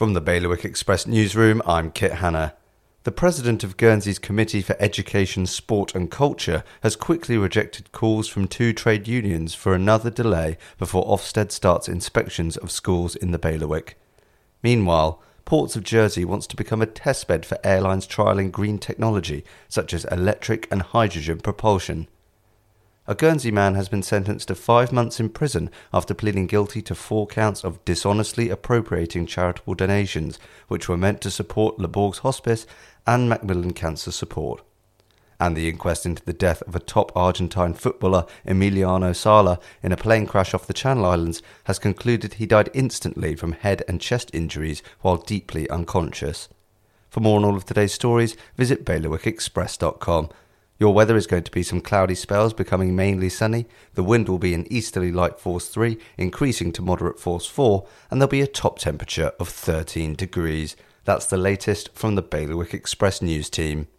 From the Bailiwick Express newsroom, I'm Kit Hanna. The president of Guernsey's Committee for Education, Sport and Culture has quickly rejected calls from two trade unions for another delay before Ofsted starts inspections of schools in the bailiwick. Meanwhile, Ports of Jersey wants to become a testbed for airlines trialling green technology such as electric and hydrogen propulsion. A Guernsey man has been sentenced to five months in prison after pleading guilty to four counts of dishonestly appropriating charitable donations, which were meant to support Les Bourgs Hospice and Macmillan Cancer Support. And the inquest into the death of a top Argentine footballer, Emiliano Sala, in a plane crash off the Channel Islands has concluded he died instantly from head and chest injuries while deeply unconscious. For more on all of today's stories, visit bailiwickexpress.com. Your weather is going to be some cloudy spells becoming mainly sunny. The wind will be an easterly light force 3, increasing to moderate force 4, and there'll be a top temperature of 13 degrees. That's the latest from the Bailiwick Express news team.